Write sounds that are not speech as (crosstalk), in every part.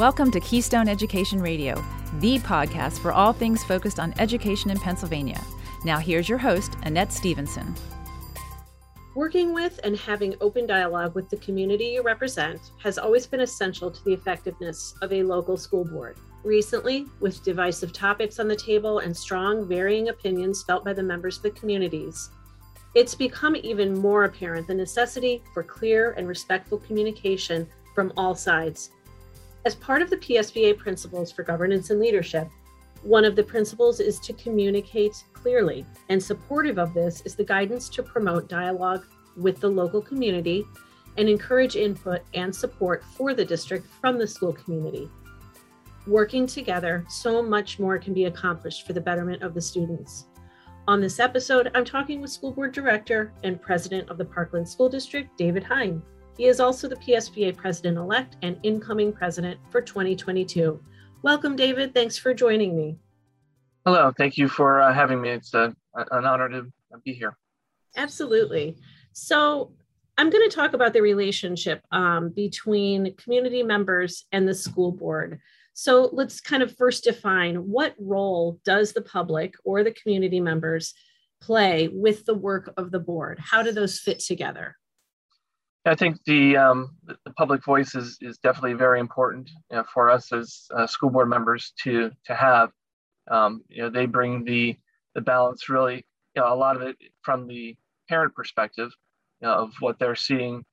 Welcome to Keystone Education Radio, the podcast for all things focused on education in Pennsylvania. Now, here's your host, Annette Stevenson. Working with and having open dialogue with the community you represent has always been essential to the effectiveness of a local school board. Recently, with divisive topics on the table and strong, varying opinions felt by the members of the communities, it's become even more apparent the necessity for clear and respectful communication from all sides. As part of the PSBA principles for governance and leadership, one of the principles is to communicate clearly, and supportive of this is the guidance to promote dialogue with the local community and encourage input and support for the district from the school community. Working together, so much more can be accomplished for the betterment of the students. On this episode, I'm talking with School Board Director and President of the Parkland School District, David Hein. He is also the PSBA President elect and incoming President for 2022. Welcome, David. Thanks for joining me. Hello. Thank you for uh, having me. It's uh, an honor to be here. Absolutely. So, I'm going to talk about the relationship um, between community members and the school board. So let's kind of first define what role does the public or the community members play with the work of the board? How do those fit together? I think the um, the public voice is, is definitely very important you know, for us as uh, school board members to to have. Um, you know, they bring the the balance really, you know, a lot of it from the parent perspective you know, of what they're seeing,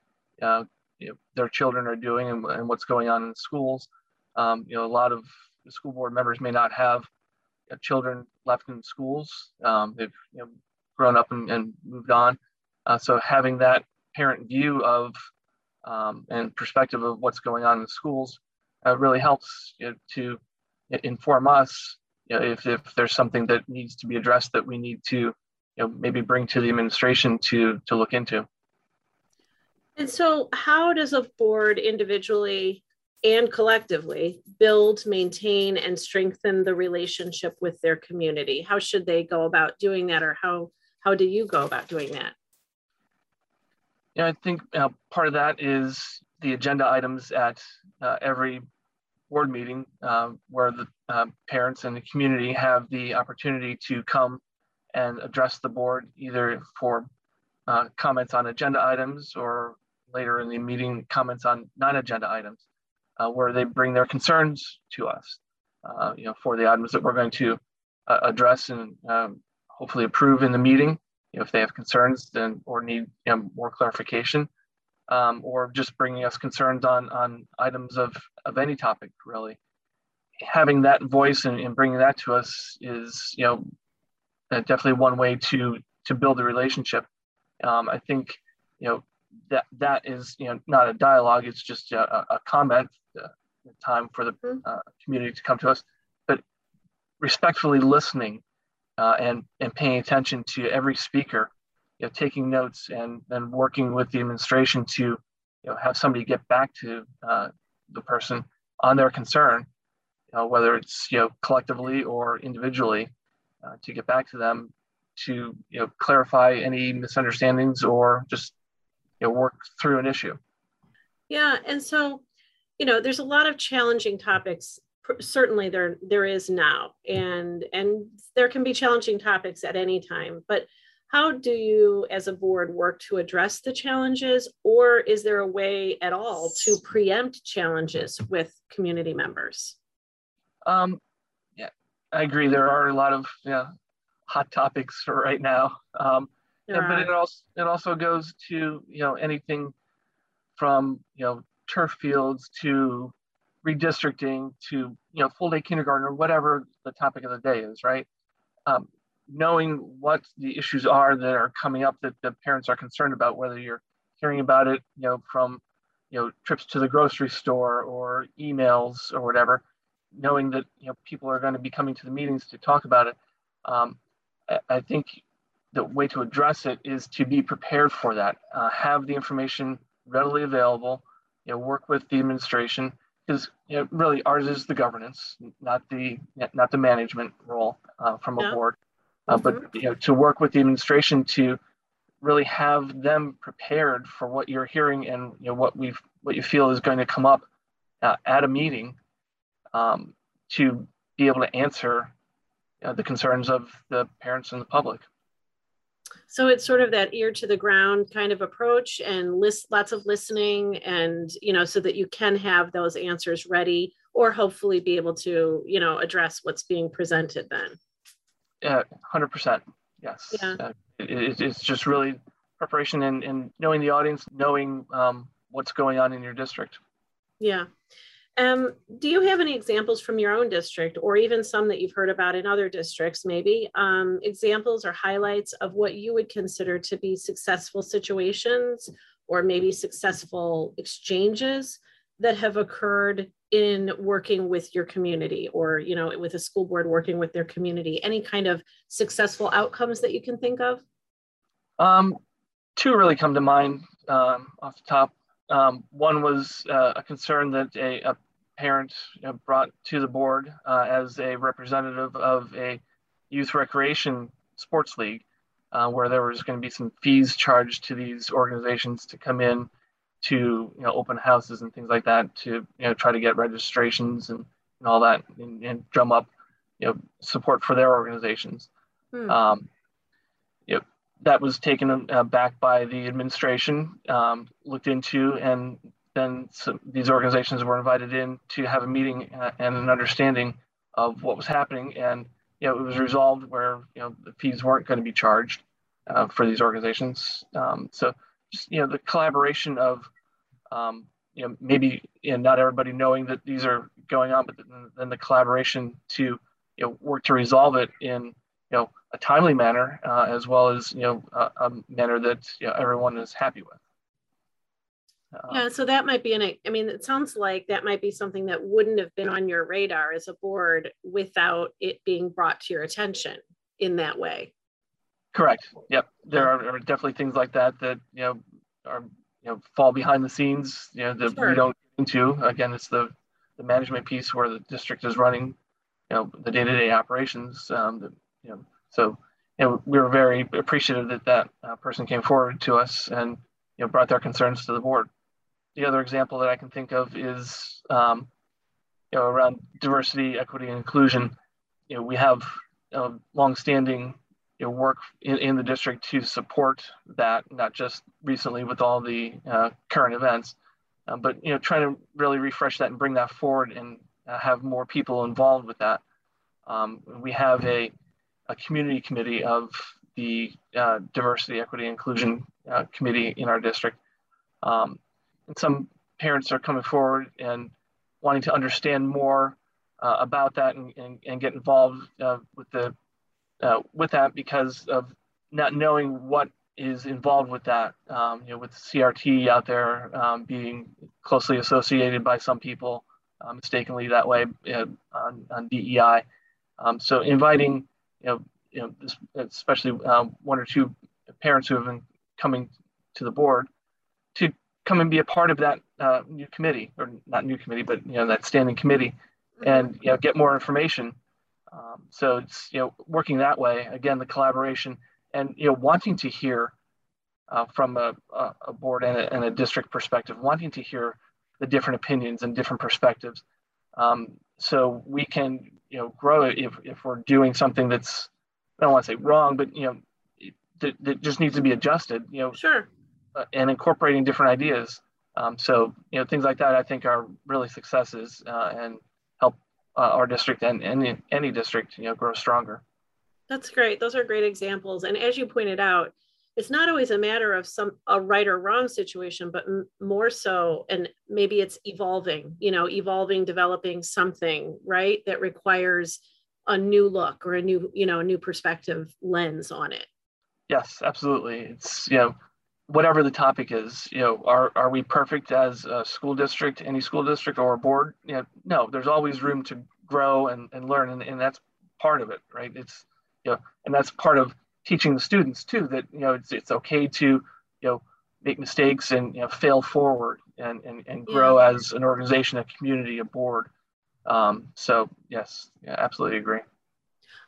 uh, you know, their children are doing and, and what's going on in schools. Um, you know, a lot of school board members may not have you children left in schools. Um, they've you know, grown up and, and moved on. Uh, so having that parent view of um, and perspective of what's going on in schools uh, really helps you know, to inform us you know, if, if there's something that needs to be addressed that we need to you know, maybe bring to the administration to, to look into. And so, how does a board individually and collectively build, maintain, and strengthen the relationship with their community? How should they go about doing that, or how how do you go about doing that? Yeah, I think uh, part of that is the agenda items at uh, every board meeting, uh, where the uh, parents and the community have the opportunity to come and address the board, either for uh, comments on agenda items or later in the meeting comments on non-agenda items uh, where they bring their concerns to us, uh, you know, for the items that we're going to address and um, hopefully approve in the meeting. You know, if they have concerns then or need you know, more clarification, um, or just bringing us concerns on on items of of any topic really. Having that voice and, and bringing that to us is you know definitely one way to to build a relationship. Um, I think you know that that is you know not a dialogue; it's just a, a comment uh, time for the mm-hmm. uh, community to come to us, but respectfully listening uh, and and paying attention to every speaker, you know, taking notes and then working with the administration to you know have somebody get back to uh, the person on their concern, know, whether it's you know collectively or individually, uh, to get back to them to you know clarify any misunderstandings or just you know work through an issue. Yeah, and so you know, there's a lot of challenging topics. Certainly, there there is now, and and there can be challenging topics at any time. But how do you, as a board, work to address the challenges, or is there a way at all to preempt challenges with community members? Um, yeah, I agree. There are a lot of yeah, hot topics for right now. Um, yeah, but it also it also goes to you know anything from you know turf fields to redistricting to you know full day kindergarten or whatever the topic of the day is right? Um, knowing what the issues are that are coming up that the parents are concerned about whether you're hearing about it you know from you know trips to the grocery store or emails or whatever knowing that you know people are going to be coming to the meetings to talk about it um, I, I, think the way to address it is to be prepared for that uh, have the information readily available you know, work with the administration because you know, really ours is the governance, not the not the management role uh, from yeah. a board, uh, mm-hmm. but you know, to work with the administration to really have them prepared for what you're hearing and you know what we've what you feel is going to come up uh, at a meeting, um, to be able to answer uh, the concerns of the parents and the public. So it's sort of that ear to the ground kind of approach and list lots of listening and you know so that you can have those answers ready or hopefully be able to you know address what's being presented then. Yeah, 100%. Yes. Yeah. Uh, it, it's just really preparation and, and knowing the audience, knowing um, what's going on in your district. Yeah. Um, do you have any examples from your own district or even some that you've heard about in other districts, maybe? Um, examples or highlights of what you would consider to be successful situations or maybe successful exchanges that have occurred in working with your community or you know with a school board working with their community? Any kind of successful outcomes that you can think of? Um, two really come to mind um, off the top. Um, one was uh, a concern that a, a parent you know, brought to the board uh, as a representative of a youth recreation sports league, uh, where there was going to be some fees charged to these organizations to come in to you know open houses and things like that to you know try to get registrations and, and all that and, and drum up you know support for their organizations. Hmm. Um, you know, that was taken uh, back by the administration, um, looked into, and then some, these organizations were invited in to have a meeting uh, and an understanding of what was happening. And you know, it was resolved where you know the fees weren't going to be charged uh, for these organizations. Um, so just you know the collaboration of um, you know maybe you know, not everybody knowing that these are going on, but then the collaboration to you know work to resolve it in you know a timely manner uh, as well as you know a, a manner that you know, everyone is happy with. Uh, yeah, so that might be an, I mean, it sounds like that might be something that wouldn't have been on your radar as a board without it being brought to your attention in that way. Correct. Yep. There are, are definitely things like that that, you know, are, you know, fall behind the scenes, you know, that sure. we don't get into. Again, it's the, the management piece where the district is running, you know, the day-to-day operations. Um, the, you know, so, you know, we were very appreciative that that uh, person came forward to us and, you know, brought their concerns to the board the other example that I can think of is, um, you know, around diversity, equity, and inclusion. You know, we have uh, longstanding you know, work in, in the district to support that, not just recently with all the uh, current events, uh, but you know, trying to really refresh that and bring that forward and uh, have more people involved with that. Um, we have a, a community committee of the uh, diversity, equity, inclusion uh, committee in our district. Um, some parents are coming forward and wanting to understand more uh, about that and, and, and get involved uh, with the uh, with that because of not knowing what is involved with that. Um, you know, with CRT out there um, being closely associated by some people uh, mistakenly that way uh, on, on DEI. Um, so inviting, you know, you know, especially um, one or two parents who have been coming to the board come and be a part of that uh, new committee, or not new committee, but you know that standing committee, and you know get more information. Um, so it's you know working that way again, the collaboration, and you know wanting to hear uh, from a, a board and a, and a, district perspective, wanting to hear the different opinions and different perspectives, um, so we can you know grow if if we're doing something that's I don't want to say wrong, but you know that just needs to be adjusted. You know, sure and incorporating different ideas. Um, so you know things like that I think are really successes uh, and help uh, our district and any any district you know grow stronger. That's great. Those are great examples. And as you pointed out, it's not always a matter of some a right or wrong situation, but more so, and maybe it's evolving. You know, evolving, developing something right that requires a new look or a new you know a new perspective lens on it. Yes, absolutely. It's you know whatever the topic is, you know, are, are we perfect as a school district, any school district or a board? You know, no, there's always room to grow and, and learn. And, and that's part of it, right? It's, you know, and that's part of teaching the students too, that, you know, it's, it's okay to, you know, make mistakes and, you know, fail forward and, and, and grow yeah. as an organization, a community, a board. Um, so yes, yeah, absolutely agree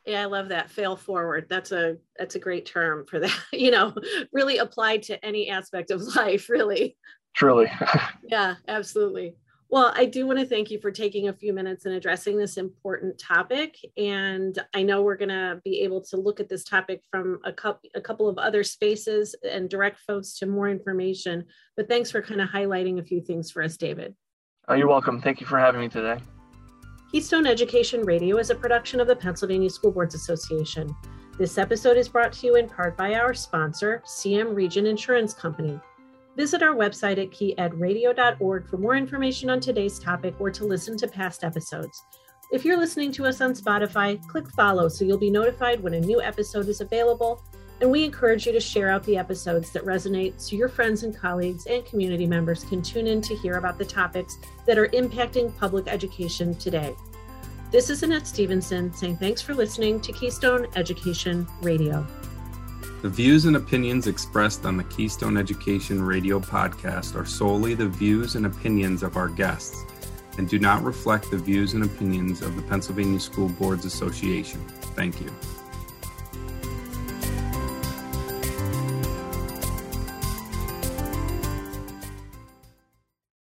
yeah i love that fail forward that's a that's a great term for that (laughs) you know really applied to any aspect of (laughs) life really truly (laughs) yeah absolutely Well, I do want to thank you for taking a few minutes and addressing this important topic. And I know we're going to be able to look at this topic from a, couple, a couple of other spaces and direct folks to more information. But thanks for kind of highlighting a few things for us, David. Oh, you're welcome. Thank you for having me today. Keystone Education Radio is a production of the Pennsylvania School Boards Association. This episode is brought to you in part by our sponsor, CM Regent Insurance Company. Visit our website at keyedradio.org for more information on today's topic or to listen to past episodes. If you're listening to us on Spotify, click follow so you'll be notified when a new episode is available. And we encourage you to share out the episodes that resonate so your friends and colleagues and community members can tune in to hear about the topics that are impacting public education today. This is Annette Stevenson saying thanks for listening to Keystone Education Radio. The views and opinions expressed on the Keystone Education Radio podcast are solely the views and opinions of our guests and do not reflect the views and opinions of the Pennsylvania School Boards Association. Thank you.